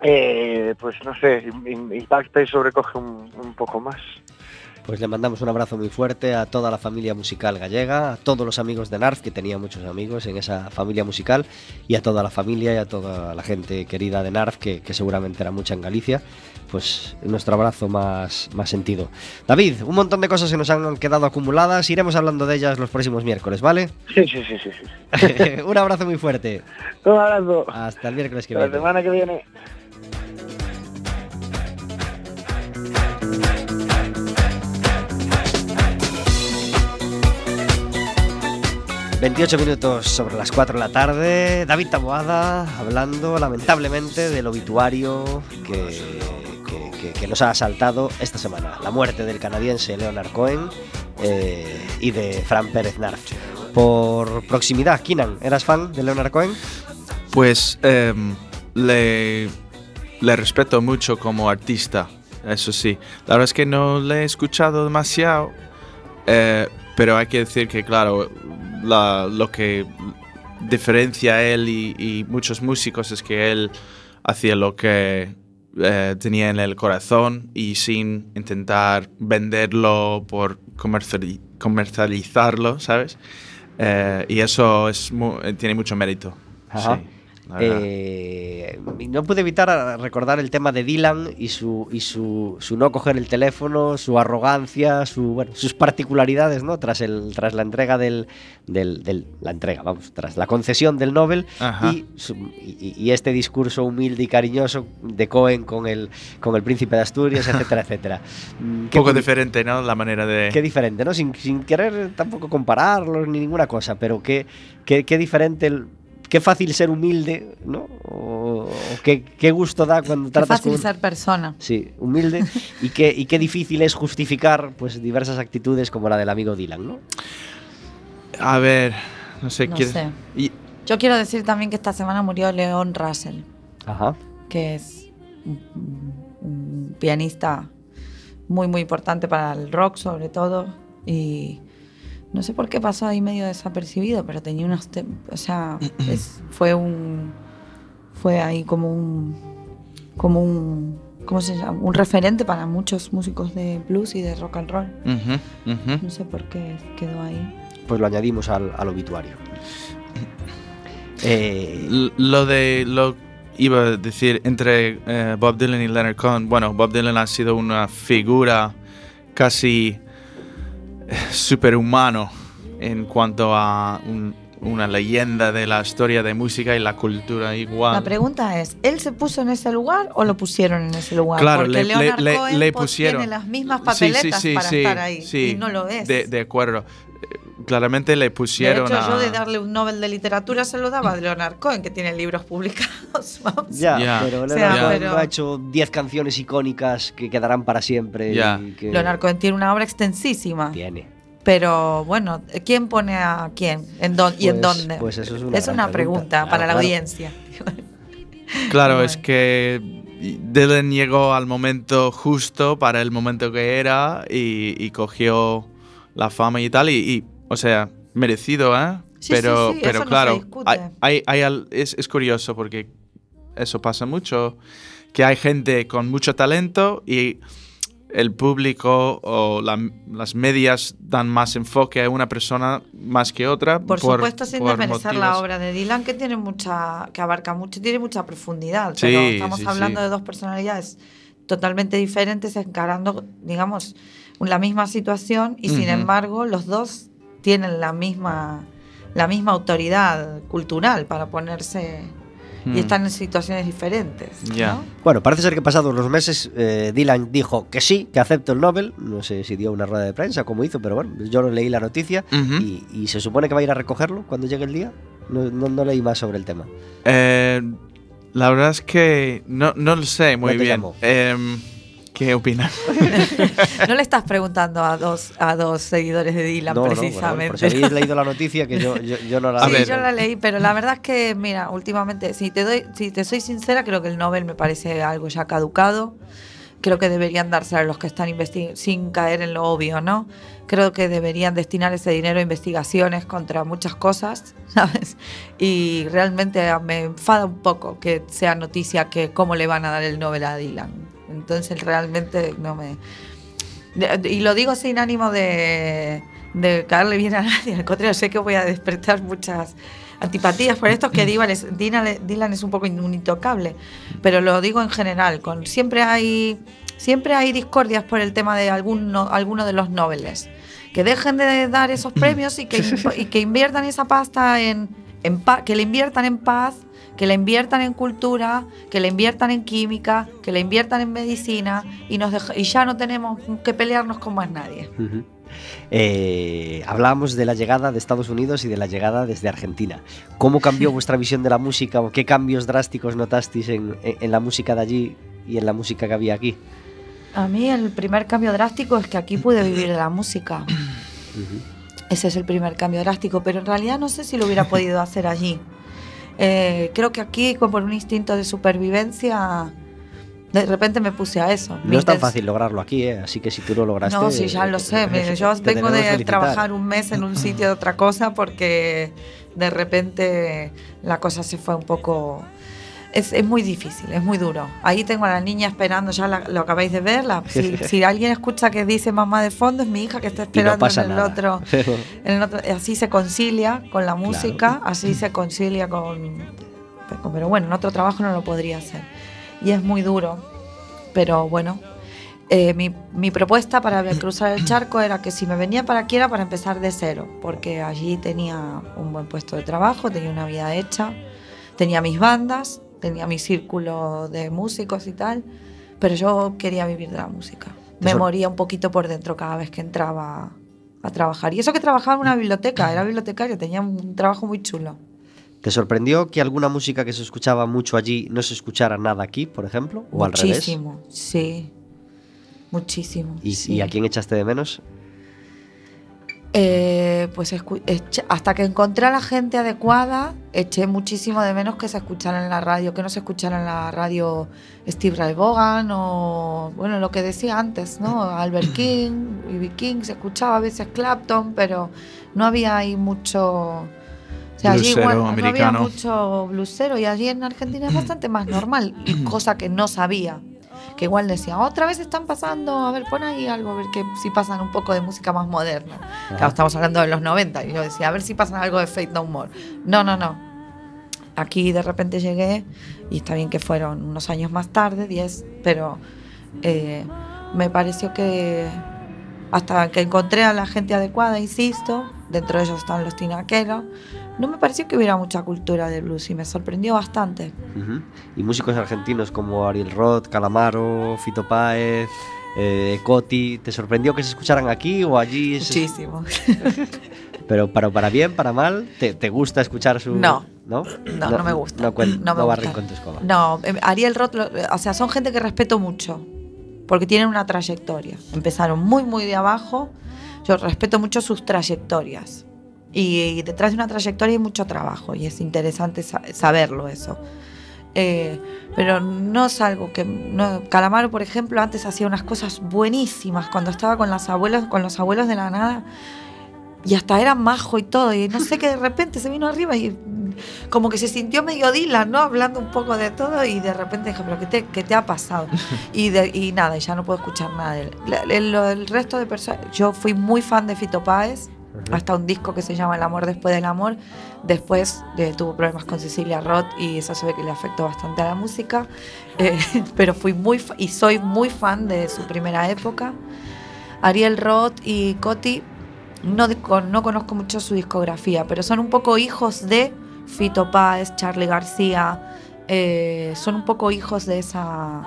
eh, pues no sé, im- impacta y sobrecoge un poco más.
Pues le mandamos un abrazo muy fuerte a toda la familia musical gallega, a todos los amigos de Narf, que tenía muchos amigos en esa familia musical, y a toda la familia y a toda la gente querida de Narf, que, que seguramente era mucha en Galicia. Pues nuestro abrazo más, más sentido. David, un montón de cosas que nos han quedado acumuladas, iremos hablando de ellas los próximos miércoles, ¿vale?
Sí, sí, sí, sí. sí. *laughs*
un abrazo muy fuerte.
Un abrazo.
Hasta el miércoles que
Hasta la
viene.
semana que viene.
28 minutos sobre las 4 de la tarde. David Taboada hablando lamentablemente del obituario que, nos ha asaltado esta semana. La muerte del canadiense Leonard Cohen eh, y de Fran Pérez Narf. Por proximidad, Kinan, ¿eras fan de Leonard Cohen?
Pues em, le, le respeto mucho como artista, eso sí. La verdad es que no le he escuchado demasiado, eh, pero hay que decir que, claro, la- lo que diferencia a él y, y muchos músicos es que él hacía lo que eh, tenía en el corazón y sin intentar venderlo por comerciali- comercializarlo, ¿sabes? Eh, y eso es mu- tiene mucho mérito.
Ajá.
Sí.
Eh, no pude evitar recordar el tema de Dylan y su y su, su no coger el teléfono, su arrogancia, su bueno, sus particularidades, ¿no? Tras el tras la entrega del, del, del- la entrega, vamos, tras la concesión del Nobel y, su- y- y este discurso humilde y cariñoso de Cohen con el con el príncipe de Asturias, etcétera, *laughs* etcétera. Mm,
Un poco diferente, ¿no? La manera de...
Qué diferente, ¿no? Sin, sin querer tampoco compararlos ni ninguna cosa, pero qué, qué, qué diferente, el- qué fácil ser humilde, ¿no? O, o qué, qué gusto da cuando tratas
fácil
con...
ser persona.
Sí, humilde *laughs* y qué, y qué difícil es justificar pues diversas actitudes como la del amigo Dylan, ¿no?
A ver, no sé,
No
¿quieres-
sé.
y-
Yo quiero decir también que esta semana murió Leon Russell,
Ajá.
que es un, un pianista muy, muy importante para el rock sobre todo. Y no sé por qué pasó ahí medio desapercibido, pero tenía unos... te- o sea, *clears throat* es- fue un... Fue ahí como un... Como un... ¿Cómo se llama? Un referente para muchos músicos de blues y de rock and roll. No sé por qué quedó ahí.
Pues lo añadimos al, al obituario. *clears throat* Eh,
Lo de... Lo iba a decir entre eh, Bob Dylan y Leonard Cohen. Bueno, Bob Dylan ha sido una figura casi superhumano en cuanto a un- una leyenda de la historia de música y la cultura igual.
La pregunta es, ¿él se puso en ese lugar o lo pusieron en ese lugar?
Claro,
Porque
le- le-
Leonard
le-
Cohen
le pusieron.
tiene las mismas
Sí,
papeletas
sí, sí,
para
sí,
estar ahí y no lo es.
De, de acuerdo. Claramente le
De
pusieron
hecho,
a...
yo de darle un Nobel de literatura se lo daba a Leonard Cohen, que tiene libros publicados. *laughs*
ya,
Ya.
pero
O sea,
Cohen
pero-
ha hecho 10 canciones icónicas que quedarán para siempre.
Ya.
y que
Leonard Cohen tiene una obra extensísima.
Tiene.
Pero bueno, ¿quién pone a quién? ¿En dónde? ¿Y en
Pues-
dónde?
pues eso es una
pregunta,
pregunta. Claro,
para la
claro.
audiencia.
Claro,
Bueno.
es que Dylan llegó al momento justo para el momento que era y, y cogió la fama y tal. Y, y, o sea, merecido, ¿eh?
Sí,
pero
sí, sí,
pero
eso no se
claro, hay, hay- es, es curioso porque eso pasa mucho. Que hay gente con mucho talento y el público o la- las medias dan más enfoque a una persona más que otra.
Por, supuesto, sin
por
desmerecer la obra de Dylan, que tiene mucha, que abarca mucho, tiene mucha profundidad.
Sí,
pero estamos
sí,
hablando
sí.
de dos personalidades totalmente diferentes, encarando, digamos, la misma situación y sin embargo los dos tienen la misma, la misma autoridad cultural para ponerse
Mm.
y están en situaciones diferentes. ¿no?
Bueno, parece ser que pasados los meses eh, Dylan dijo que sí, que acepta el Nobel. No sé si dio una rueda de prensa, como hizo, pero bueno, yo leí la noticia y, y se supone que va a ir a recogerlo cuando llegue el día. No, no- no leí más sobre el tema.
Eh, la verdad es que no, no lo sé muy
No te
bien.
llamó.
¿Qué opinas? *laughs*
No le estás preguntando a dos, a dos seguidores de Dylan
no, no, bueno,
precisamente.
por si habéis leído la *laughs* noticia, que yo, yo, yo no la
A
Sí, yo la leí, pero la verdad es que, mira, últimamente, si te doy, si te soy sincera, creo que el Nobel me parece algo ya caducado. Creo que deberían darse a los que están investigando, sin caer en lo obvio, ¿no? Creo que deberían destinar ese dinero a investigaciones contra muchas cosas, *laughs* ¿sabes? Y realmente me enfada un poco que sea noticia que cómo le van a dar el Nobel a Dylan. Entonces realmente no me... Y lo digo sin ánimo de, de caerle bien a nadie, al contrario, sé que voy a despertar muchas antipatías por esto, que Dylan es, Dylan, es un poco un intocable, pero lo digo en general, con, siempre, hay, siempre hay discordias por el tema de alguno, alguno de los noveles. Que dejen de dar esos premios y que, *laughs* y que inviertan esa pasta en, en que le inviertan en paz, que la inviertan en cultura, que la inviertan en química, que la inviertan en medicina y, nos deja- y ya no tenemos que pelearnos con más nadie.
Ujú. Eh, hablábamos de la llegada de Estados Unidos y de la llegada desde Argentina. ¿Cómo cambió *laughs* vuestra visión de la música o qué cambios drásticos notasteis en, en- en la música de allí y en la música que había aquí?
A mí el primer cambio drástico es que aquí pude vivir de la música. Ese es el primer cambio drástico, pero en realidad no sé si lo hubiera podido hacer allí. Eh, creo que aquí, como por un instinto de supervivencia, de repente me puse a eso.
No es tan fácil lograrlo aquí, ¿eh? así que si tú lo lograste...
No, sí, ya lo sé. *laughs* Mire, yo vengo de trabajar un mes en un *laughs* sitio de otra cosa porque de repente la cosa se fue un poco... Es, es muy difícil, es muy duro. Ahí tengo a la niña esperando, ya la- lo acabáis de ver. la- si, *laughs* si alguien escucha que dice mamá de fondo, es mi hija que está
no
esperando
pasa
en el
nada.
otro *laughs* en el otro- así se concilia con la música, así se concilia con... Pero bueno, en otro trabajo no lo podría hacer. Y es muy duro. Pero bueno, eh, mi, mi propuesta para cruzar el charco era que si me venía para aquí era para empezar de cero, porque allí tenía un buen puesto de trabajo, tenía una vida hecha, tenía mis bandas, tenía mi círculo de músicos y tal, pero yo quería vivir de la música. Me moría un poquito por dentro cada vez que entraba a trabajar. Y eso que trabajaba en una biblioteca, era bibliotecario, tenía un trabajo muy chulo.
¿Te sorprendió que alguna música que se escuchaba mucho allí no se escuchara nada aquí, por ejemplo? ¿O al revés?
Muchísimo, sí. Muchísimo.
¿Y,
sí.
y a quién echaste de menos?
Eh, pues hasta que encontré a la gente adecuada, eché muchísimo de menos que se escuchara en la radio, que no se escuchara en la radio Steve Ray Vaughan o, bueno, lo que decía antes, ¿no? Albert King, *clears throat* B.B. King, se escuchaba a veces Clapton, pero no había ahí mucho... O sea, allí no había mucho blusero y allí en Argentina es bastante más normal, y cosa que no sabía. Que igual decía, otra vez están pasando, a ver, pon ahí algo, a ver que si pasan un poco de música más moderna. Claro, estamos hablando de los 90 y yo decía, a ver si pasan algo de Fate No More. No, no, no. Aquí de repente llegué y está bien que fueron unos años más tarde, 10, pero eh, me pareció que hasta que encontré a la gente adecuada, insisto, dentro de ellos están los tinaqueros, no me pareció que hubiera mucha cultura de blues y me sorprendió bastante.
Ujú. Y músicos argentinos como Ariel Roth, Calamaro, Fito Páez, eh, Coti, ¿te sorprendió que se escucharan aquí o allí?
Muchísimo. *laughs*
Pero para, para bien, para mal, ¿te, te gusta escuchar su...?
No.
¿No?
No, no me gusta.
No, cuen-
No me
no
gusta.
con tu escoba.
No, eh, Ariel Roth, o sea, son gente que respeto mucho, porque tienen una trayectoria. Empezaron muy, muy de abajo. Yo respeto mucho sus trayectorias. Y, y detrás de una trayectoria hay mucho trabajo, y es interesante sa- saberlo eso. Eh, pero no es algo que... No, Calamaro, por ejemplo, antes hacía unas cosas buenísimas cuando estaba con, las abuelos, con los abuelos de la nada. Y hasta era majo y todo. Y no sé que de repente se vino arriba y como que se sintió medio Dylan, ¿no? Hablando un poco de todo y de repente dije, pero ¿qué te, qué te ha pasado? *laughs* Y, de- y nada, ya no puedo escuchar nada de él. La- El, el resto de personas, yo fui muy fan de Fito Páez, hasta un disco que se llama El amor después del amor. Después eh, tuvo problemas con Cecilia Roth y eso se ve que le afectó bastante a la música. *laughs* Eh, pero fui muy y soy muy fan de su primera época. Ariel Roth y Coti, no, no conozco mucho su discografía, pero son un poco hijos de Fito Páez, Charlie García, eh, son un poco hijos de esa,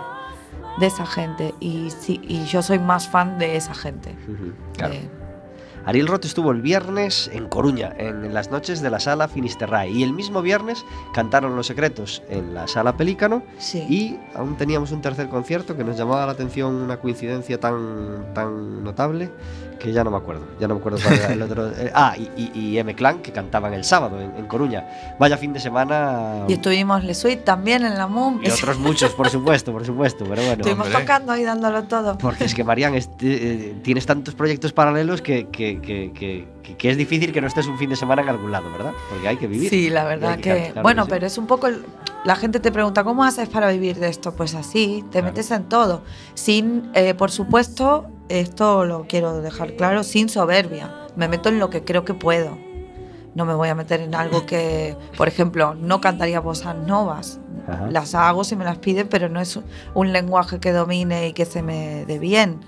de esa gente. Y, sí, y yo soy más fan de esa gente.
Claro.
de-
Ariel Roth estuvo el viernes en Coruña, en las noches de la sala Finisterrae. Y el mismo viernes cantaron Los Secretos en la sala Pelícano.
sí.
Y aún teníamos un tercer concierto que nos llamaba la atención una coincidencia tan, tan notable que ya no me acuerdo. Ya no me acuerdo cuál era el otro. *laughs* eh, ah, y, y, y M Clan que cantaban el sábado en, en Coruña. Vaya fin de semana.
Y estuvimos Le Suite también en la MUM.
y otros *laughs* muchos, por supuesto, por supuesto. Pero bueno.
Estuvimos
hombre.
tocando y dándolo todo.
Porque es que, Marian, este, eh, tienes tantos proyectos paralelos que, que, que, que- que- que es difícil que no estés un fin de semana en algún lado, ¿verdad? Porque hay que vivir.
Sí, la verdad que. bueno, pero es un poco. el- La gente te pregunta, ¿cómo haces para vivir de esto? Pues así, te
Claro.
metes en todo. Sin, eh, por supuesto, esto lo quiero dejar claro, sin soberbia. Me meto en lo que creo que puedo. No me voy a meter en algo que, por ejemplo, no cantaría bossas novas.
Ajá.
Las hago si me las piden, pero no es un lenguaje que domine y que se me dé bien.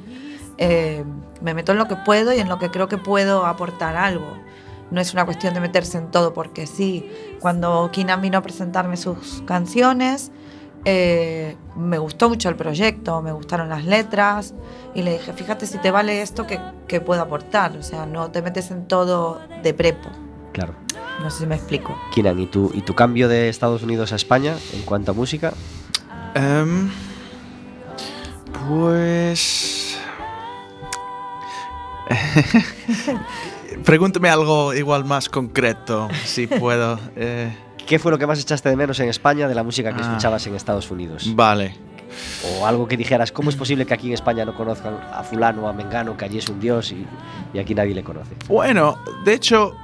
Eh, me meto en lo que puedo y en lo que creo que puedo aportar algo. No es una cuestión de meterse en todo, porque sí, cuando Kinan vino a presentarme sus canciones, eh, me gustó mucho el proyecto, me gustaron las letras y le dije, fíjate si te vale esto que, que puedo aportar, o sea, no te metes en todo de prepo,
Claro.
no sé si me explico.
Kinan, ¿y tu, ¿y tu cambio de Estados Unidos a España en cuanto a música?
Em, pues. *laughs* Pregúntame algo igual más concreto, si *laughs* puedo. Eh,
¿Qué fue lo que más echaste de menos en España de la música que
Ah.
escuchabas en Estados Unidos?
vale.
O algo que dijeras, ¿cómo es posible que aquí en España no conozcan a fulano o a Mengano, que allí es un dios y, y aquí nadie le conoce?
Bueno, de hecho,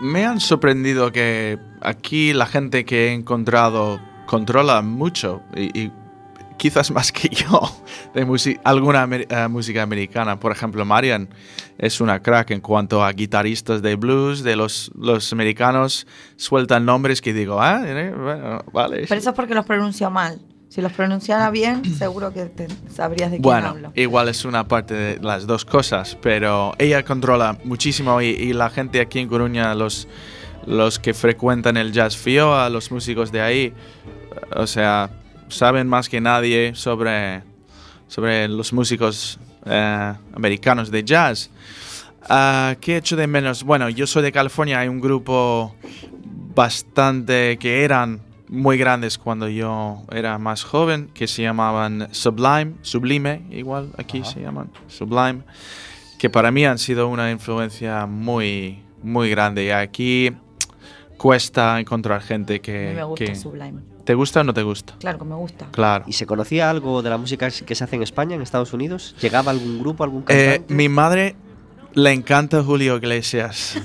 me han sorprendido que aquí la gente que he encontrado controla mucho y, y quizás más que yo *laughs* de alguna amer- eh, música americana. Por ejemplo, Marian es una crack en cuanto a guitarristas de blues, de los, los americanos sueltan nombres que digo, ah, eh, bueno, vale.
Pero eso es porque los pronuncio mal. Si los pronunciara bien, seguro que te sabrías de quién
Bueno,
hablo.
igual es una parte de las dos cosas, pero ella controla muchísimo y, y la gente aquí en Coruña, los, los que frecuentan el jazz fioa, los músicos de ahí, o sea, saben más que nadie sobre, sobre los músicos eh, americanos de jazz. Ah, ¿Qué he hecho de menos? Bueno, yo soy de California, hay un grupo bastante que eran muy grandes cuando yo era más joven, que se llamaban Sublime, Sublime, igual aquí se llaman, Sublime, que para mí han sido una influencia muy, muy grande. Y aquí cuesta encontrar gente
A
que...
mí me gusta
que-
Sublime.
¿Te gusta o no te gusta?
Claro que me gusta.
Claro.
¿Y se conocía algo de la música que se hace en España, en Estados Unidos? ¿Llegaba algún grupo, algún
Eh,
cantante?
mi madre le encanta Julio Iglesias.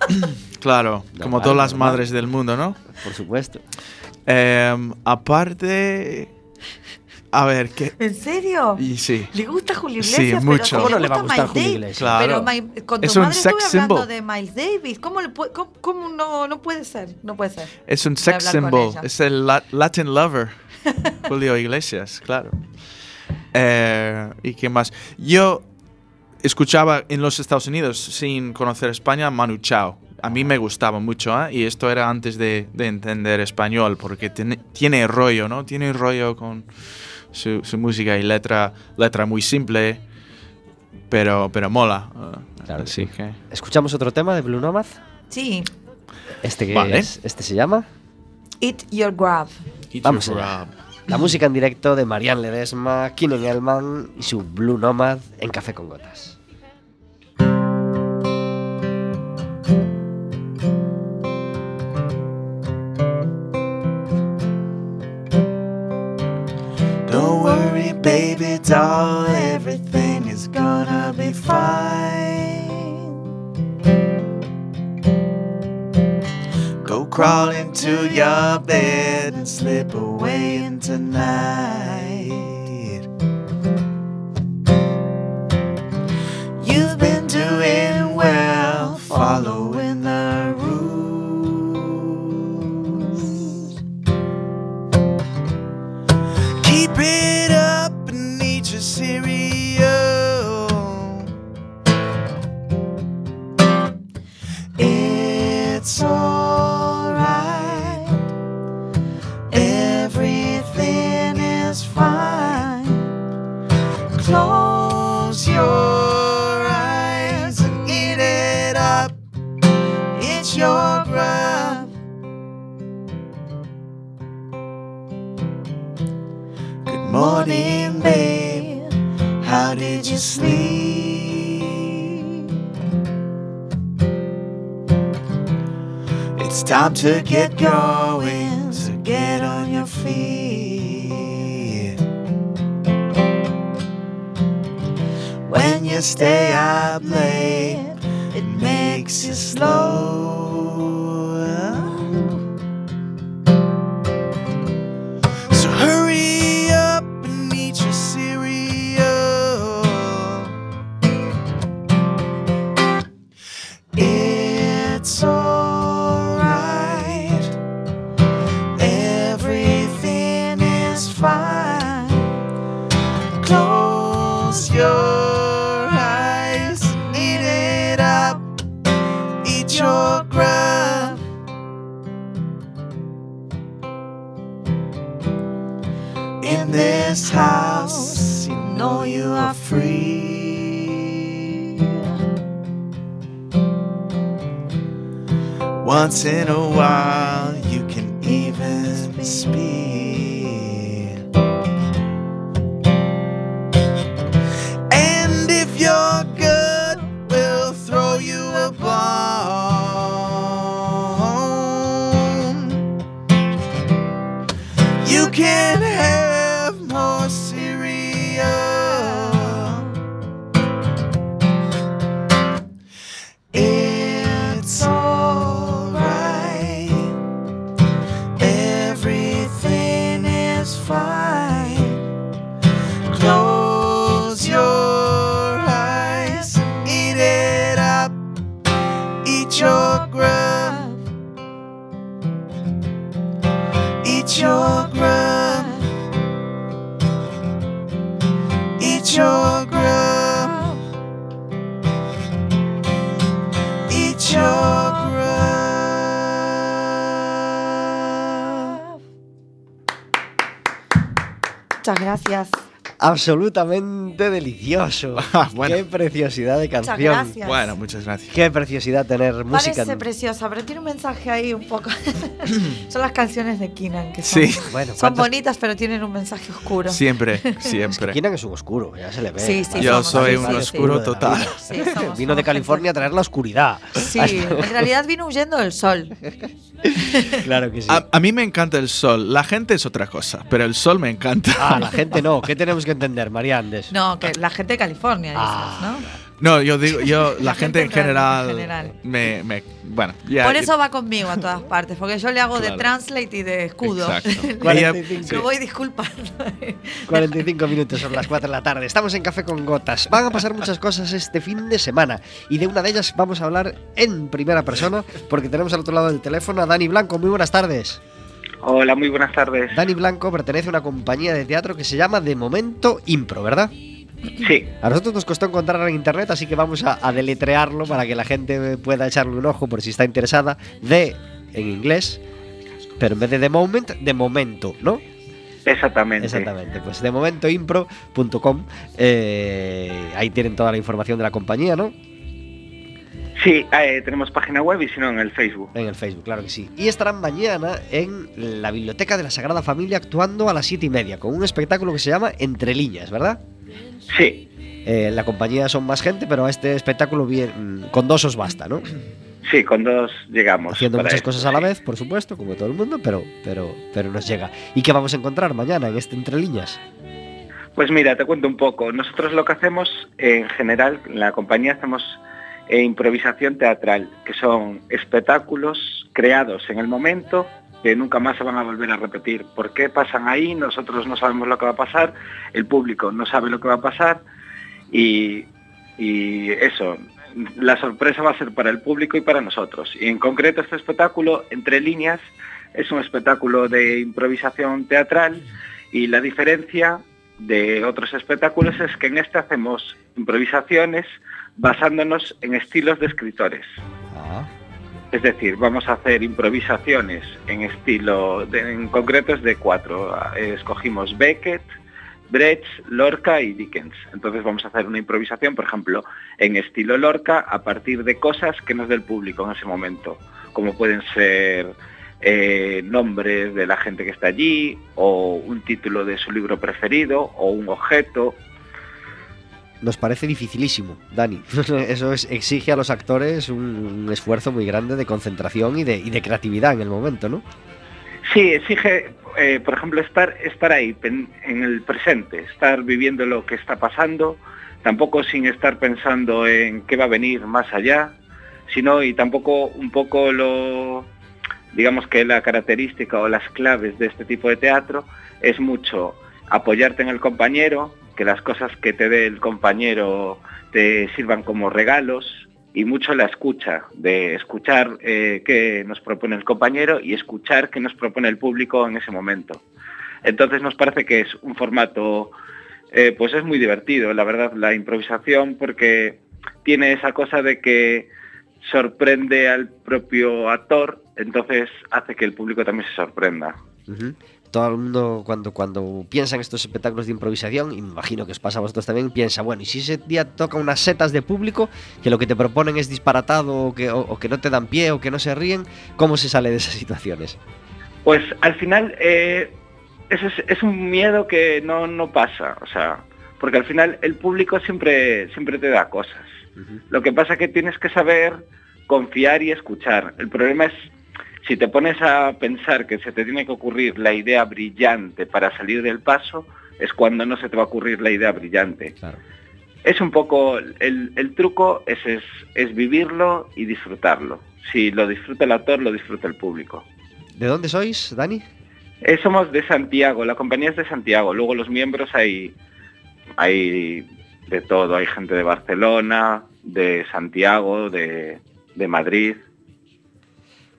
*laughs* claro, como todas las madres del mundo, ¿no?
Por supuesto.
Em, aparte, a ver, ¿qué?
¿En serio?
Y sí,
¿Le gusta Julio
Sí,
Iglesias?
mucho.
Pero si
¿Cómo no le va a
gusta
gustar
Miles
Julio
Davis.
Iglesias?
Claro.
Pero Mi- con tu
Es un
madre
sex
estuve hablando
symbol.
de Miles Davis. ¿Cómo, le cómo- cómo no, no puede ser? No puede ser.
es un sex symbol, es el la- Latin lover, *laughs* Julio Iglesias, claro. Eh, ¿Y qué más? Yo escuchaba en los Estados Unidos, sin conocer España, Manu Chao. A mí me gustaba mucho, ¿eh? Y esto era antes de, de entender español, porque tiene, tiene rollo, ¿no? Tiene rollo con su, su música y letra, letra muy simple, pero, pero mola.
Claro
así
sí.
que...
¿Escuchamos otro tema de Blue Nomad?
Sí.
Este, que
Vale.
es- este se llama
Eat Your Grab.
Vamos. La música en directo de Marianne Ledesma, Keenan Elman y su Blue Nomad en Café con Gotas.
Doll, everything is gonna be fine. Go crawl into your bed and slip away into night. Time to get going, so get on your feet. When you stay up late, it makes you slow.
Muchas gracias.
Absolutamente delicioso. *laughs*
Ah, bueno.
Qué preciosidad de
Muchas
canción.
gracias.
Bueno, muchas gracias.
Qué preciosidad tener música.
Parece preciosa, pero tiene un mensaje ahí un poco. *coughs* son las canciones de Kinan que son,
Sí,
Bueno,
son
¿cuántas-
bonitas, pero tienen un mensaje oscuro.
siempre, *laughs* siempre.
Kinan es un oscuro, ya se le ve.
Sí, sí,
Yo soy
sí,
un
sí, sí.
oscuro total.
vida.
Sí, somos-
Vino de California a traer la oscuridad.
Sí, en realidad vino huyendo del sol. *laughs*
Claro que sí.
A, a mí me encanta el sol. La gente es otra cosa, pero el sol me encanta.
Ah, la gente no. ¿Qué tenemos que entender, María Andes?
No, que la gente de California, dices,
Ah,
¿no?
No, yo digo, yo, *laughs* la,
La
gente,
gente
en
en
general, *laughs*
general.
Me, me- bueno, ya.
Por eso va conmigo a todas partes, porque yo le hago
Claro.
de translate y de escudo.
Exacto.
Le-
45.
Lo voy disculpando. *laughs*
45 minutos son las 4 de la tarde. Estamos en Café con Gotas. Van a pasar muchas cosas este fin de semana y de una de ellas vamos a hablar en primera persona porque tenemos al otro lado del teléfono a Dani Blanco. Muy buenas tardes.
Hola, muy buenas tardes.
Dani Blanco pertenece a una compañía de teatro que se llama De Momento Impro, ¿verdad?
Sí,
A nosotros nos costó encontrar en internet, así que vamos a, a deletrearlo para que la gente pueda echarle un ojo por si está interesada. De en inglés, pero en vez de The Moment, de momento, ¿no?
exactamente.
Exactamente, pues de momentoimpro.com. eh, ahí tienen toda la información de la compañía, ¿no?
Sí, eh, tenemos página web y si no en el Facebook.
En el Facebook, claro que sí. Y estarán mañana en la Biblioteca de la Sagrada Familia actuando a las siete y media con un espectáculo que se llama Entre Líneas, ¿verdad?
Sí,
Eh, en la compañía son más gente, pero a este espectáculo bien, con dos os basta, ¿no?
sí, con dos llegamos.
Haciendo muchas cosas a la vez, por supuesto, como todo el mundo, pero, pero, pero nos llega. ¿Y qué vamos a encontrar mañana en este Entre Líneas?
Pues mira, te cuento un poco. Nosotros lo que hacemos, en general, en la compañía hacemos eh, improvisación teatral, que son espectáculos creados en el momento que nunca más se van a volver a repetir. ¿Por qué pasan ahí? Nosotros no sabemos lo que va a pasar, el público no sabe lo que va a pasar y, y eso, la sorpresa va a ser para el público y para nosotros. Y en concreto este espectáculo, Entre líneas, es un espectáculo de improvisación teatral y la diferencia de otros espectáculos es que en este hacemos improvisaciones basándonos en estilos de escritores.
Ah,
Es decir, vamos a hacer improvisaciones en estilo, de- en concreto es de cuatro. Eh, Escogimos Beckett, Brecht, Lorca y Dickens. Entonces vamos a hacer una improvisación, por ejemplo, en estilo Lorca a partir de cosas que nos dé el público en ese momento. como pueden ser eh, nombres de la gente que está allí, o un título de su libro preferido, o un objeto.
Nos parece dificilísimo, Dani. *laughs* Eso es- exige a los actores un, esfuerzo muy grande de concentración y de, creatividad en el momento, ¿no?
Sí, exige, eh, por ejemplo, estar, ahí, en el presente, estar viviendo lo que está pasando, tampoco sin estar pensando en qué va a venir más allá, sino y tampoco un poco lo, digamos que la característica o las claves de este tipo de teatro es mucho apoyarte en el compañero, que las cosas que te dé el compañero te sirvan como regalos y mucho la escucha, de escuchar eh, qué nos propone el compañero y escuchar qué nos propone el público en ese momento. Entonces nos parece que es un formato, eh, pues es muy divertido, la verdad, la improvisación, porque tiene esa cosa de que sorprende al propio actor, entonces hace que el público también se sorprenda.
Todo el mundo cuando, cuando piensa en estos espectáculos de improvisación, imagino que os pasa a vosotros también, piensa, bueno, y si ese día toca unas setas de público, que lo que te proponen es disparatado o que, o- o que no te dan pie o que no se ríen, ¿cómo se sale de esas situaciones?
Pues al final eh, es un miedo que no, no pasa, o sea, porque al final el público siempre, siempre te da cosas. Lo que pasa es que tienes que saber confiar y escuchar. El problema es si te pones a pensar que se te tiene que ocurrir la idea brillante para salir del paso, es cuando no se te va a ocurrir la idea brillante.
Claro.
Es un poco, el, el truco es, es, es vivirlo y disfrutarlo. Si lo disfruta el actor, lo disfruta el público.
¿De dónde sois, Dani?
Eh, somos de Santiago, la compañía es de Santiago. Luego los miembros hay, hay de todo. Hay gente de Barcelona, de Santiago, de, de Madrid.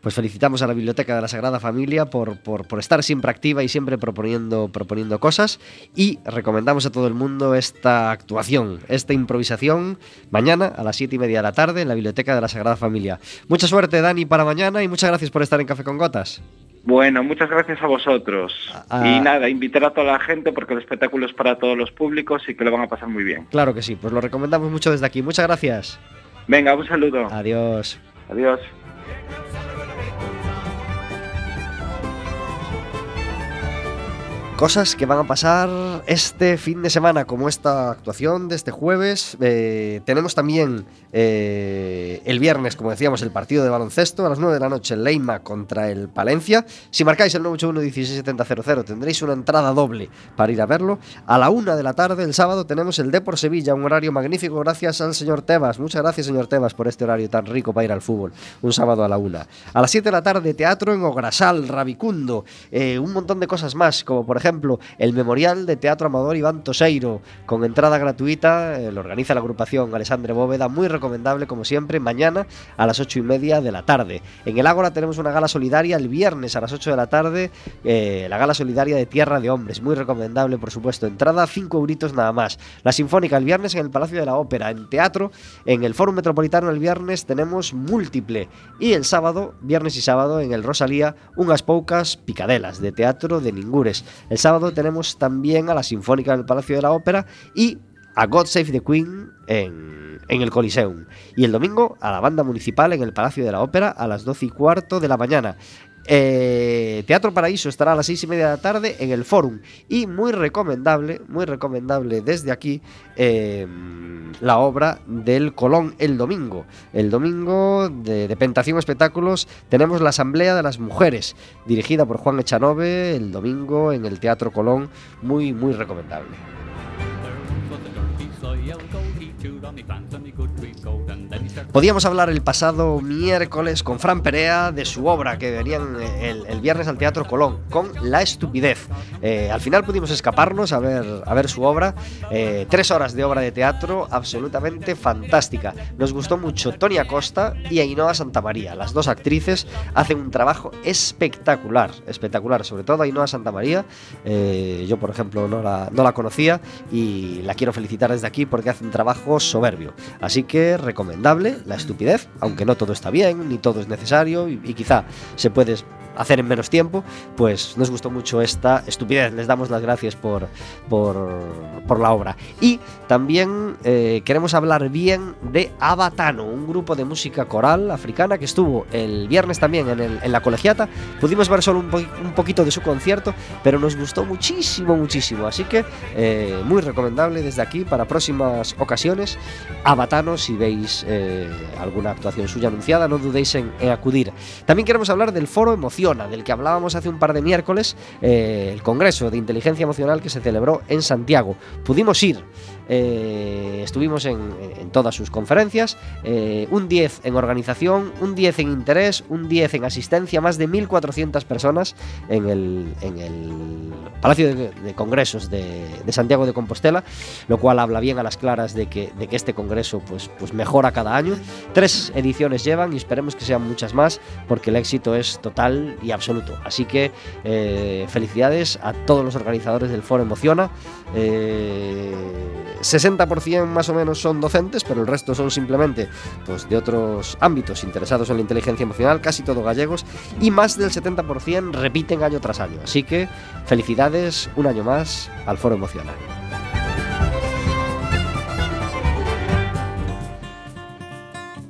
Pues felicitamos a la Biblioteca de la Sagrada Familia por, por, por estar siempre activa y siempre proponiendo, proponiendo cosas. Y recomendamos a todo el mundo esta actuación, esta improvisación, mañana a las 7 y media de la tarde en la Biblioteca de la Sagrada Familia. Mucha suerte, Dani, para mañana y muchas gracias por estar en Café con Gotas.
Bueno, muchas gracias a vosotros.
Ah.
Y nada, invitar a toda la gente porque el espectáculo es para todos los públicos y que lo van a pasar muy bien.
Claro que sí, pues lo recomendamos mucho desde aquí. Muchas gracias.
Venga, un saludo.
Adiós.
Adiós.
Cosas que van a pasar este fin de semana, como esta actuación de este jueves. Eh, tenemos también eh, el viernes, como decíamos, el partido de baloncesto a las 9 de la noche, Leima contra el Palencia. Si marcáis el 981-16700 tendréis una entrada doble para ir a verlo. A la 1 de la tarde, el sábado, tenemos el Depor Sevilla, un horario magnífico gracias al señor Tebas. Muchas gracias, señor Tebas, por este horario tan rico para ir al fútbol. Un sábado a la 1. A las 7 de la tarde, teatro en Ograsal, Rabicundo. Eh, un montón de cosas más, como por ejemplo el Memorial de Teatro Amador Iván Toseiro, con entrada gratuita, eh, lo organiza la agrupación Alessandre Bóveda, muy recomendable como siempre, mañana a las 8 y media de la tarde. En el Ágora tenemos una gala solidaria el viernes a las 8 de la tarde, eh, la gala solidaria de Tierra de Hombres, muy recomendable por supuesto, entrada 5 euritos nada más. La Sinfónica el viernes en el Palacio de la Ópera, en teatro, en el Fórum Metropolitano el viernes tenemos múltiple y el sábado, viernes y sábado en el Rosalía, unas poucas picadelas de teatro de Ningures. Sábado tenemos también a la Sinfónica del Palacio de la Ópera y a God Save the Queen en, en el Coliseum. Y el domingo a la banda municipal en el Palacio de la Ópera a las 12 y cuarto de la mañana. Eh, Teatro Paraíso estará a las 6 y media de la tarde en el Fórum. Y muy recomendable, muy recomendable desde aquí, eh, la obra del Colón el domingo. El domingo de, de Pentación Espectáculos tenemos la Asamblea de las Mujeres, dirigida por Juan Echanove, el domingo en el Teatro Colón. Muy, muy recomendable. Podíamos hablar el pasado miércoles con Fran Perea de su obra que venían el, el viernes al Teatro Colón, con La Estupidez. Eh, al final pudimos escaparnos a ver, a ver su obra. Eh, tres horas de obra de teatro absolutamente fantástica. Nos gustó mucho Tony Acosta y Ainhoa Santamaría. Las dos actrices hacen un trabajo espectacular, espectacular. Sobre todo Ainhoa Santamaría. Eh, yo, por ejemplo, no la, no la conocía y la quiero felicitar desde aquí porque hace un trabajo soberbio. Así que recomendable la estupidez, aunque no todo está bien, ni todo es necesario y, quizá se puede hacer en menos tiempo, pues nos gustó mucho esta estupidez. Les damos las gracias por, por, por la obra. Y también eh, queremos hablar bien de Abatano, un grupo de música coral africana que estuvo el viernes también en, el- en la colegiata. Pudimos ver solo un, po- un poquito de su concierto, pero nos gustó muchísimo, muchísimo. Así que eh, muy recomendable desde aquí para próximas ocasiones. Abatano, si veis eh, alguna actuación suya anunciada, no dudéis en, en acudir. También queremos hablar del Foro Del que hablábamos hace un par de miércoles, eh, el Congreso de Inteligencia Emocional que se celebró en Santiago. Pudimos ir. Eh, estuvimos en, todas sus conferencias, eh, un 10 en organización, un 10 en interés, un 10 en asistencia, más de 1.400 personas en el, en el Palacio de, Congresos de, de Santiago de Compostela, lo cual habla bien a las claras de que, de que este congreso pues, pues mejora cada año. Tres ediciones llevan y esperemos que sean muchas más porque el éxito es total y absoluto. Así que eh, felicidades a todos los organizadores del Foro Emociona. Eh, 60% más o menos son docentes, pero el resto son simplemente pues, de otros ámbitos interesados en la inteligencia emocional, casi todos gallegos, y más del 70% repiten año tras año. Así que felicidades un año más al Foro Emociona.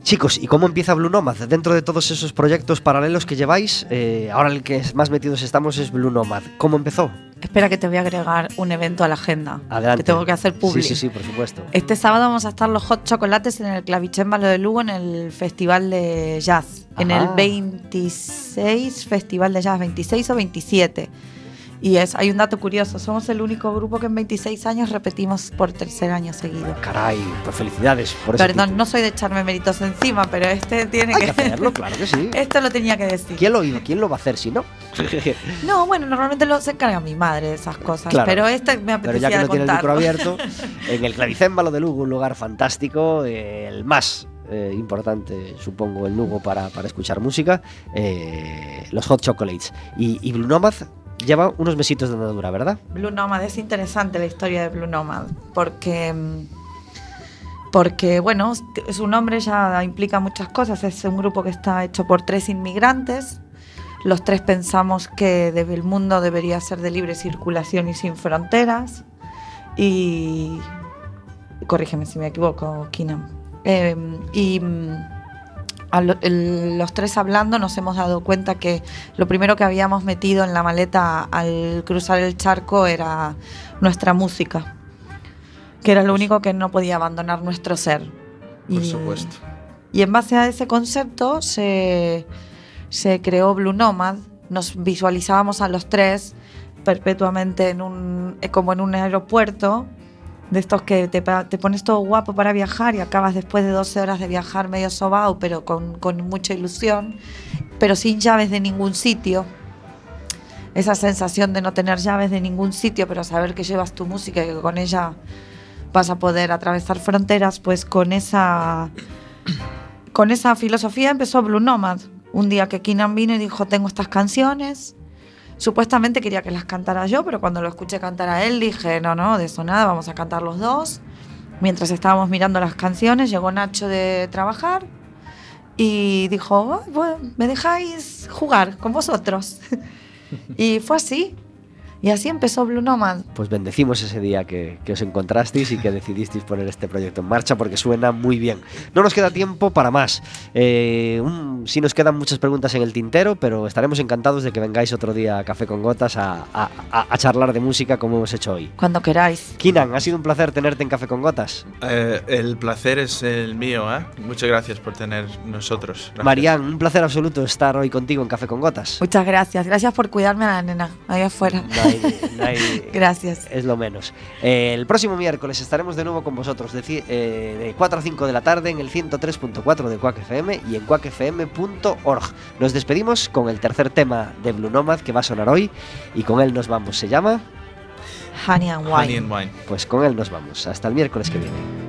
Chicos, ¿y cómo empieza Blue Nomad? Dentro de todos esos proyectos paralelos que lleváis, eh, ahora el que más metidos estamos es Blue Nomad. ¿Cómo empezó?
Espera que te voy a agregar un evento a la agenda.
Adelante.
Que tengo que hacer público.
Sí, sí, sí, por supuesto.
Este sábado vamos a estar los Hot Chocolates en el Clavichémbalo de Lugo en el Festival de Jazz. En el
Ajá.
26 Festival de Jazz, 26 o 27. Y es, hay un dato curioso, somos el único grupo que en 26 años repetimos por tercer año seguido.
Caray, pues felicidades por
Perdón,
título.
no soy de echarme méritos encima, pero este tiene
Hay
que...
que hacerlo, claro que sí. *laughs*
Esto lo tenía que decir.
¿Quién lo, ¿Quién lo va a hacer si no? *laughs*
No, bueno, normalmente lo se encarga mi madre de esas cosas,
Claro.
pero este me
Pero ya
apetecía
que no tiene el micro abierto, *laughs* en el Clavicémbalo de Lugo, un lugar fantástico, eh, el más eh, importante, supongo, el Lugo para, para escuchar música, eh, los Hot Chocolates. Y, y Blue Nomad lleva unos mesitos de andadura, ¿verdad?
Blue Nomad, es interesante la historia de Blue Nomad, porque, porque bueno, su nombre ya implica muchas cosas, es un grupo que está hecho por tres inmigrantes, los tres pensamos que el mundo debería ser de libre circulación y sin fronteras, y corrígeme si me equivoco, Keenan. Eh, y a lo- el- los tres hablando nos hemos dado cuenta que lo primero que habíamos metido en la maleta al cruzar el charco era nuestra música, que era lo único que no podía abandonar nuestro ser.
Por
Y-
supuesto.
y en base a ese concepto se, se creó Blue Nomad. Nos visualizábamos a los tres perpetuamente en un, eh, como en un aeropuerto, de estos que te, te pones todo guapo para viajar y acabas después de 12 horas de viajar medio sobao, pero con, con mucha ilusión, pero sin llaves de ningún sitio. Esa sensación de no tener llaves de ningún sitio, pero saber que llevas tu música y que con ella vas a poder atravesar fronteras, pues con esa con esa filosofía empezó Blue Nomad. Un día que Keenan vino y dijo, tengo estas canciones. Supuestamente quería que las cantara yo, pero cuando lo escuché cantar a él dije, no, no, de eso nada, vamos a cantar los dos. Mientras estábamos mirando las canciones, llegó Nacho de trabajar y dijo, "Ah, bueno, ¿me dejáis jugar con vosotros? *laughs* y fue así. Y así empezó Blue Nomad.
Pues bendecimos ese día que, que os encontrasteis y que decidisteis poner este proyecto en marcha porque suena muy bien. No nos queda tiempo para más. Eh, un- sí nos quedan muchas preguntas en el tintero, pero estaremos encantados de que vengáis otro día a Café con Gotas a, a- a- a charlar de música como hemos hecho hoy.
Cuando queráis.
Kinan, ha sido un placer tenerte en Café con Gotas.
Eh, el placer es el mío, ¿eh? Muchas gracias por tener nosotros.
Marian, un placer absoluto estar hoy contigo en Café con Gotas.
Muchas gracias. Gracias por cuidarme a la nena ahí afuera.
Hay- no hay- *laughs*
Gracias.
Es lo menos. Eh, el próximo miércoles estaremos de nuevo con vosotros de, eh, de 4 a 5 de la tarde en el 103.4 de Quack FM y en quackfm.org. Nos despedimos con el tercer tema de Blue Nomad que va a sonar hoy y con él nos vamos. ¿Se llama?
Honey and Wine.
Honey and Wine.
Pues con él nos vamos. Hasta el miércoles que viene.